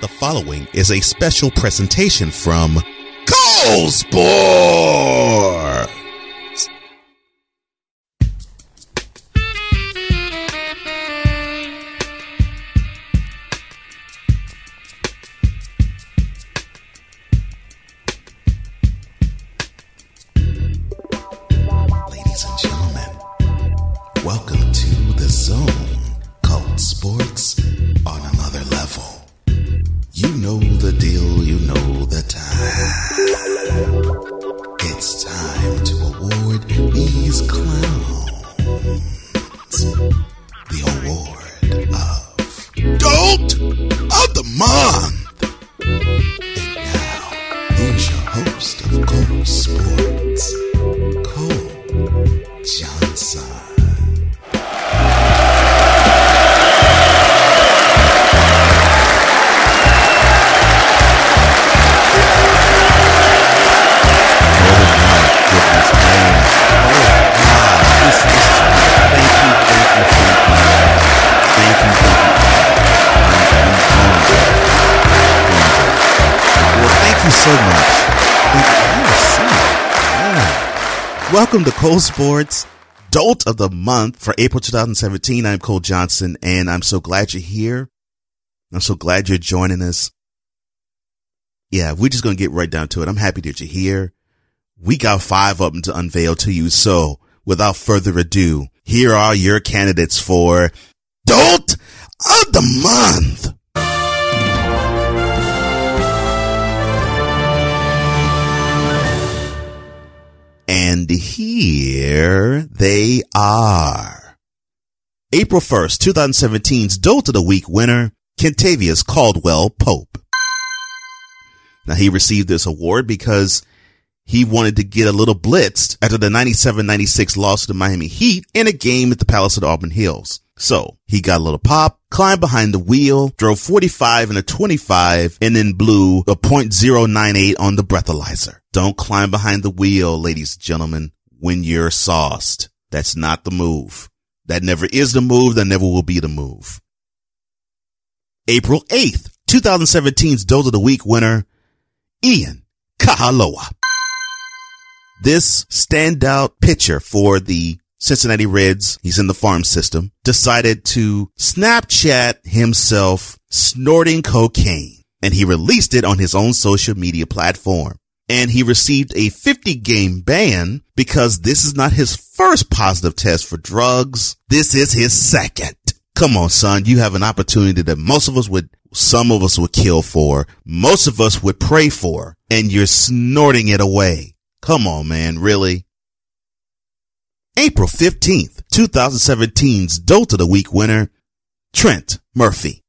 The following is a special presentation from Cole the award so much. Thank you so much. Welcome to Cole Sportz Dolt of the Month for April 2017. I'm Cole Johnson and I'm so glad you're here. I'm so glad you're joining us. Yeah, we're just going to get right down to it. I'm happy that you're here. We got five of them to unveil to you. So without further ado, here are your candidates for Dolt of the Month. And here they are. April 1st, 2017's Dolt of the Week winner, Kentavious Caldwell Pope. Now he received this award because he wanted to get a little blitzed after the 97-96 loss to the Miami Heat in a game at the Palace of the Auburn Hills. So he got a little pop, climbed behind the wheel, drove 45 and a 25, and then blew a .098 on the breathalyzer. Don't climb behind the wheel, ladies and gentlemen, when you're sauced. That's not the move. That never is the move. That never will be the move. April 8th, 2017's Dolt of the Week winner, Ian Kahaloa. This standout pitcher for the Cincinnati Reds, he's in the farm system, decided to Snapchat himself snorting cocaine and he released it on his own social media platform. And he received a 50 game ban because this is not his first positive test for drugs. This is his second. Come on, son. You have an opportunity that most of us would, some of us would kill for, most of us would pray for, and you're snorting it away. Come on, man. Really? April 15th, 2017's Dolt of the Week winner, Trent Murphy.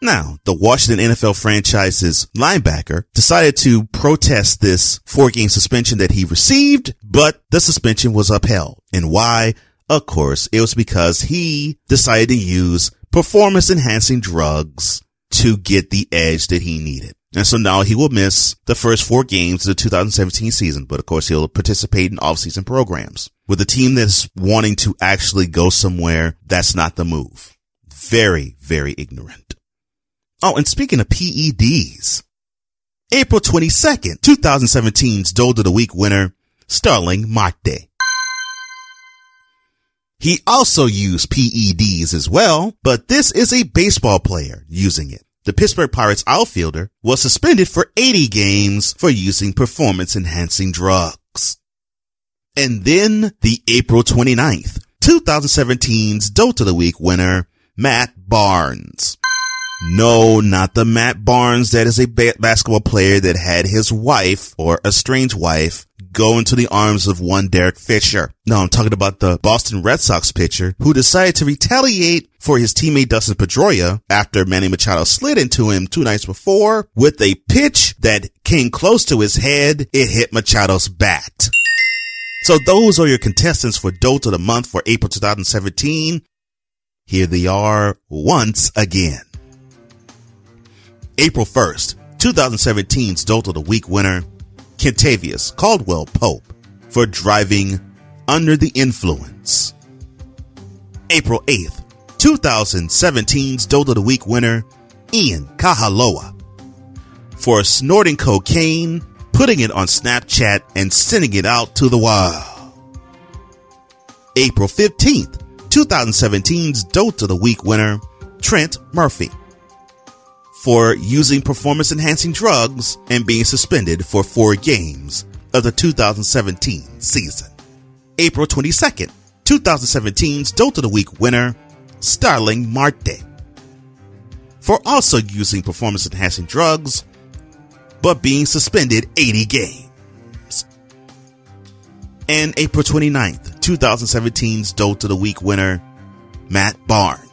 Now, the Washington NFL franchise's linebacker decided to protest this four game suspension that he received, but the suspension was upheld. And why? Of course, it was because he decided to use performance enhancing drugs to get the edge that he needed. And so now he will miss the first four games of the 2017 season, but of course he'll participate in off-season programs. With a team that's wanting to actually go somewhere, that's not the move. Very, very ignorant. Oh, and speaking of PEDs, April 22nd, 2017's Dolt of the Week winner, Starling Marte. He also used PEDs as well, but this is a baseball player using it. The Pittsburgh Pirates outfielder was suspended for 80 games for using performance enhancing drugs. And then the April 29th, 2017's Dolt of the Week winner, Matt Barnes. No, not the Matt Barnes that is a ba- basketball player that had his wife or a strange wife go into the arms of one Derek Fisher. No, I'm talking about the Boston Red Sox pitcher who decided to retaliate for his teammate Dustin Pedroia after Manny Machado slid into him two nights before with a pitch that came close to his head. It hit Machado's bat. So those are your contestants for Dolt of the Month for April 2017. Here they are once again. April 1st, 2017's Dolt of the Week winner, Kentavious Caldwell Pope for driving under the influence. April 8th, 2017's Dolt of the Week winner, Ian Kahaloa for snorting cocaine, putting it on Snapchat, and sending it out to the wild. April 15th, 2017's Dolt of the Week winner, Trent Murphy for using performance enhancing drugs and being suspended for four games of the 2017 season. April 22nd, 2017's Dolt of the Week winner, Starling Marte, for also using performance enhancing drugs but being suspended 80 games. And April 29th, 2017's Dolt of the Week winner, Matt Barnes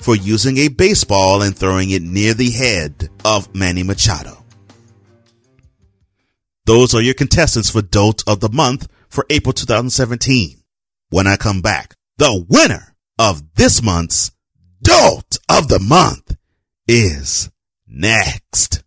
for using a baseball and throwing it near the head of Manny Machado. Those are your contestants for Dolt of the Month for April 2017. When I come back, the winner of this month's Dolt of the Month is next.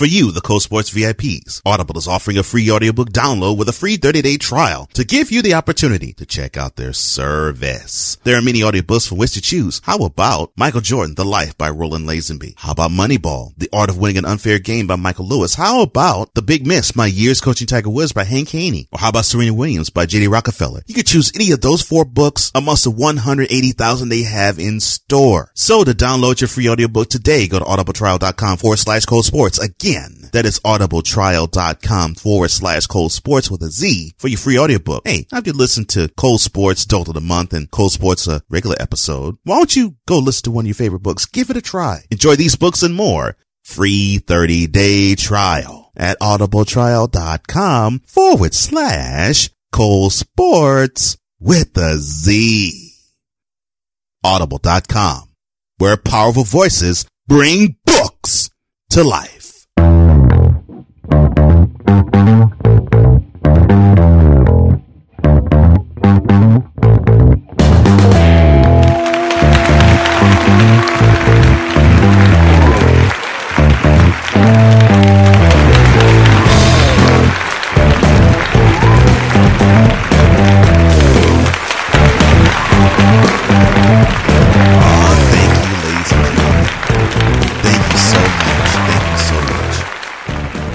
For you, the Cole Sportz VIPs, Audible is offering a free audiobook download with a free 30-day trial to give you the opportunity to check out their service. There are many audiobooks for which to choose. How about Michael Jordan, The Life by Roland Lazenby? How about Moneyball, The Art of Winning an Unfair Game by Michael Lewis? How about The Big Miss, My Years Coaching Tiger Woods by Hank Haney? Or how about Serena Williams by J.D. Rockefeller? You could choose any of those four books amongst the 180,000 they have in store. So to download your free audiobook today, go to audibletrial.com forward slash Cole Sportz. Again, that is audibletrial.com forward slash Cole Sportz with a Z for your free audiobook. Hey, after you listen to Cole Sportz Dolt of the Month and Cole Sportz a regular episode, why don't you go listen to one of your favorite books? Give it a try. Enjoy these books and more. Free 30 day trial at audibletrial.com forward slash Cole Sportz with a Z. Audible.com where powerful voices bring books to life. Thank you.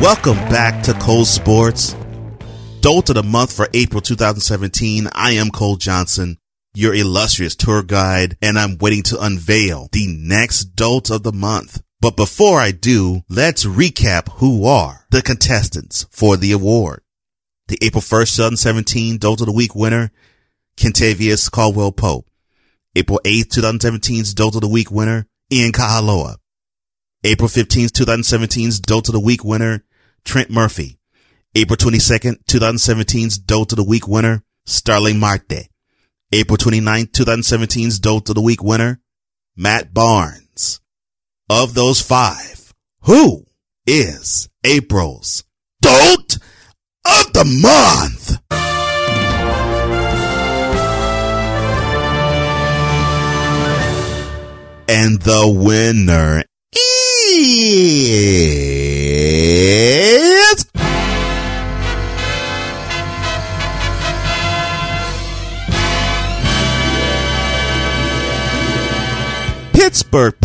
Welcome back to Cole Sportz. Dolt of the month for April 2017. I am Cole Johnson, your illustrious tour guide, and I'm waiting to unveil the next Dolt of the month. But before I do, let's recap who are the contestants for the award. The April 1st, 2017 Dolt of the Week winner, Kentavious Caldwell Pope. April 8th, 2017's Dolt of the Week winner, Ian Kahaloa. April 15th, 2017's Dolt of the Week winner, Trent Murphy. April 22nd, 2017's Dolt of the Week winner, Starling Marte. April 29th, 2017's Dolt of the Week winner, Matt Barnes. Of those five, who is April's Dolt of the Month? And the winner is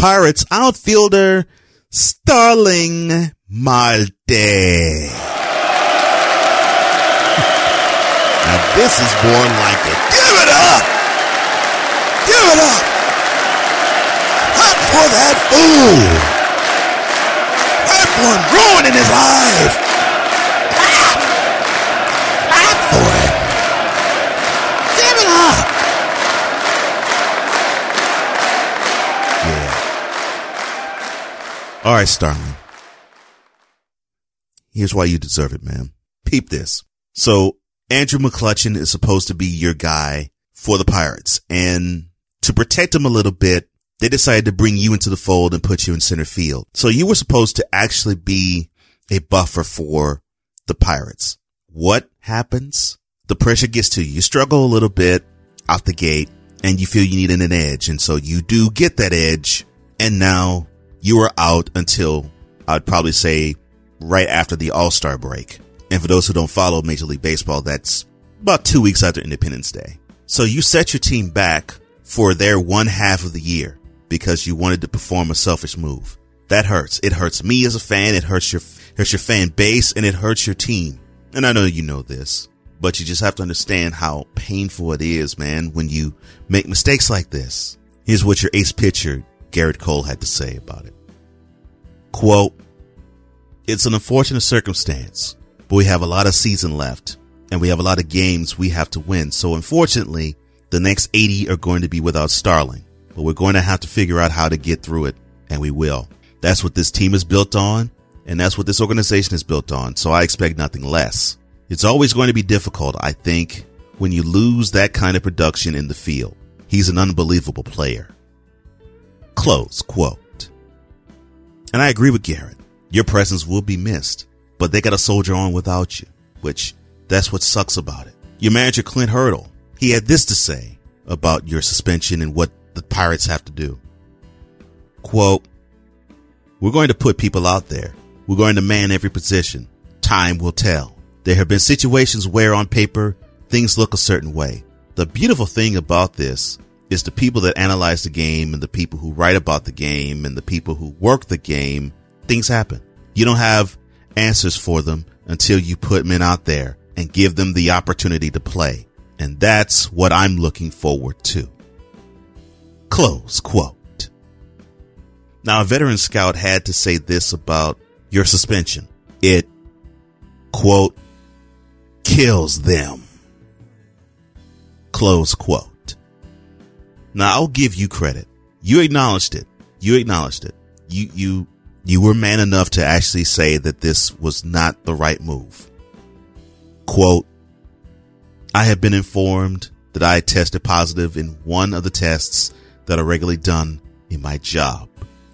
Pirates outfielder Starling Marte. Now this is born like it. Give it up! Give it up! Not for that fool! That one ruining his life! Starling. Here's why you deserve it, man. Peep this. So Andrew McCutchen is supposed to be your guy for the Pirates. And to protect him a little bit, they decided to bring you into the fold and put you in center field. So you were supposed to actually be a buffer for the Pirates. What happens? The pressure gets to you. You struggle a little bit out the gate and you feel you need an edge. And so you do get that edge. And now you were out until I'd probably say right after the All Star break. And for those who don't follow Major League Baseball, that's about two weeks after Independence Day. So you set your team back for their one half of the year because you wanted to perform a selfish move. That hurts. It hurts me as a fan. It hurts your, hurts your fan base and it hurts your team. And I know you know this, but you just have to understand how painful it is, man, when you make mistakes like this. Here's what your ace pitcher, Gerrit Cole, had to say about it. Quote, it's an unfortunate circumstance but we have a lot of season left and we have a lot of games we have to win. So unfortunately, the next 80 are going to be without Starling, but we're going to have to figure out how to get through it and we will. That's what this team is built on and that's what this organization is built on. So I expect nothing less. It's always going to be difficult, I think, when you lose that kind of production in the field. He's an unbelievable player. Close quote. And I agree with Gerrit. Your presence will be missed but they got to soldier on without you, which that's what sucks about it. Your manager, Clint Hurdle, he had this to say about your suspension and what the Pirates have to do. Quote, we're going to put people out there. We're going to man every position. Time will tell. There have been situations where on paper things look a certain way. The beautiful thing about this is the people that analyze the game and the people who write about the game and the people who work the game, things happen. You don't have answers for them until you put men out there and give them the opportunity to play. And that's what I'm looking forward to. Close quote. Now, a veteran scout had to say this about your suspension. It, quote, kills them. Close quote. Now, I'll give you credit. You acknowledged it. You acknowledged it. You, you you were man enough to actually say that this was not the right move. Quote, I have been informed that I tested positive in one of the tests that are regularly done in my job.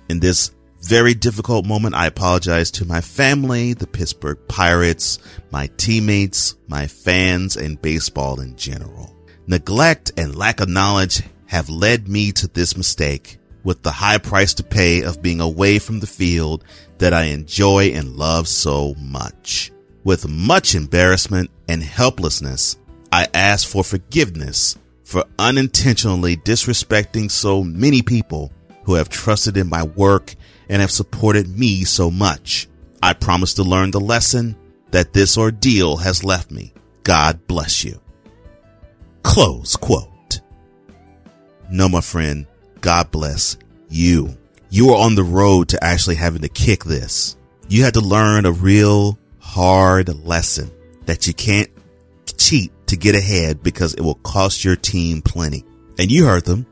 In this very difficult moment, I apologize to my family, the Pittsburgh Pirates, my teammates, my fans, and baseball in general. Neglect and lack of knowledge have led me to this mistake with the high price to pay of being away from the field that I enjoy and love so much. With much embarrassment and helplessness, I ask for forgiveness for unintentionally disrespecting so many people who have trusted in my work and have supported me so much. I promise to learn the lesson that this ordeal has left me. God bless you. Close quote. No, my friend, God bless you. You are on the road to actually having to kick this. You had to learn a real hard lesson that you can't cheat to get ahead because it will cost your team plenty. And you heard them.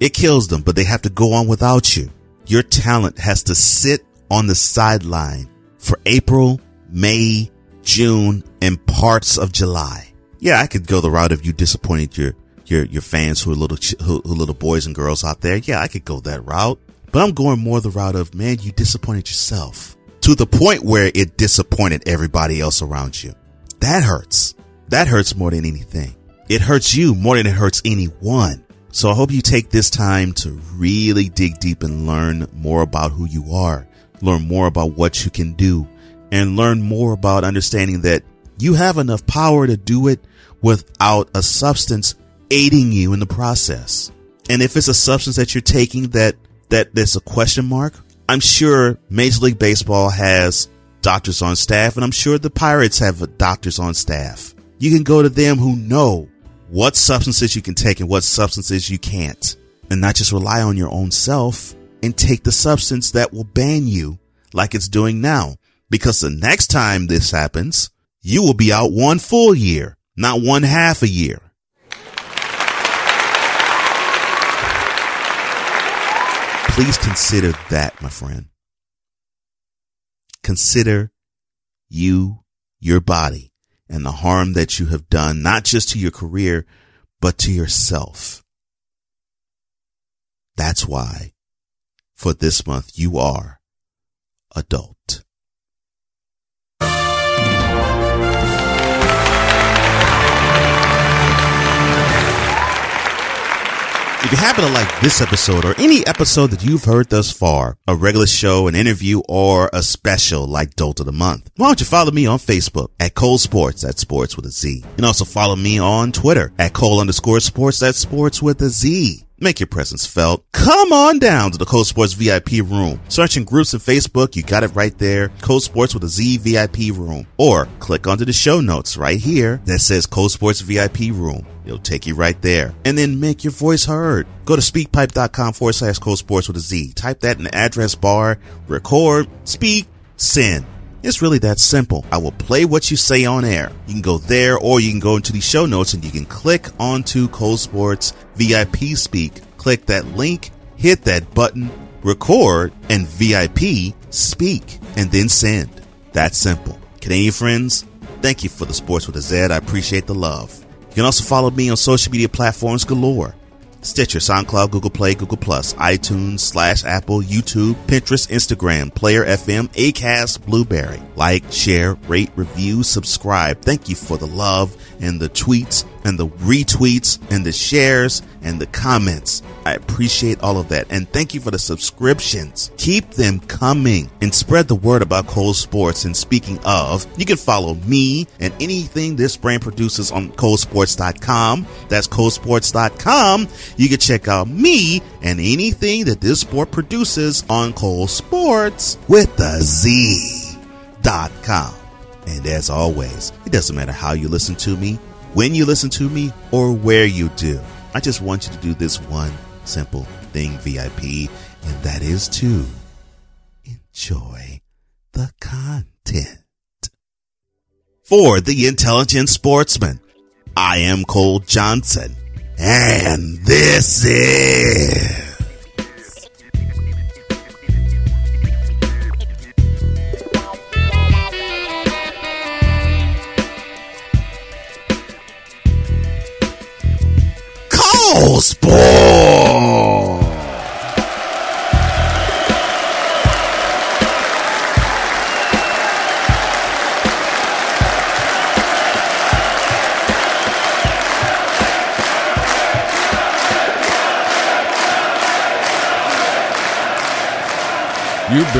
It kills them, but they have to go on without you. Your talent has to sit on the sideline for April, May, June, and parts of July. Yeah, I could go the route of you disappointed your your your fans who are little who, who little boys and girls out there. Yeah, I could go that route, but I'm going more the route of man, you disappointed yourself to the point where it disappointed everybody else around you. That hurts. That hurts more than anything. It hurts you more than it hurts anyone. So I hope you take this time to really dig deep and learn more about who you are, learn more about what you can do, and learn more about understanding that you have enough power to do it without a substance aiding you in the process. And if it's a substance that you're taking that, that there's a question mark, I'm sure Major League Baseball has doctors on staff and I'm sure the Pirates have doctors on staff. you can go to them who know what substances you can take and what substances you can't. And not just rely on your own self and take the substance that will ban you like it's doing now. Because the next time this happens, you will be out one full year, not one half a year. Please consider that, my friend. Consider you, your body, and the harm that you have done, not just to your career, but to yourself. That's why for this month you are a Dolt. If you happen to like this episode or any episode that you've heard thus far, a regular show, an interview, or a special like Dolt of the Month, why don't you follow me on Facebook at Cole Sportz, at sports with a Z. And also follow me on Twitter at Cole underscore sports, at sports with a Z. Make your presence felt. Come on down to the Cole Sportz VIP room. Searching groups in Facebook, you got it right there. Cole Sportz with a Z VIP room. Or click onto the show notes right here that says Cole Sportz VIP room. It'll take you right there. And then make your voice heard. Go to speakpipe.com forward slash Cole Sportz with a Z. Type that in the address bar, record, speak, send. It's really that simple. I will play what you say on air. You can go there or you can go into the show notes and you can click onto Cole Sportz VIP Speak. Click that link, hit that button, record, and VIP speak, and then send. That's simple. Canadian friends, thank you for the sports with a Z. I appreciate the love. You can also follow me on social media platforms galore. Stitcher, SoundCloud, Google Play, Google Plus, iTunes, slash Apple, YouTube, Pinterest, Instagram, Player FM, Acast, Blubrry. Like, share, rate, review, subscribe. Thank you for the love and the tweets and the retweets and the shares and the comments. I appreciate all of that. And thank you for the subscriptions. Keep them coming and spread the word about Cole Sportz. And speaking of, you can follow me and anything this brand produces on colesports.com. That's colesports.com. You can check out me and anything that this sport produces on Cole Sportz with the Z dot com. And as always, it doesn't matter how you listen to me, when you listen to me, or where you do. I just want you to do this one simple thing, VIP, and that is to enjoy the content. For the intelligent sportsman, I am Cole Johnson, and this is.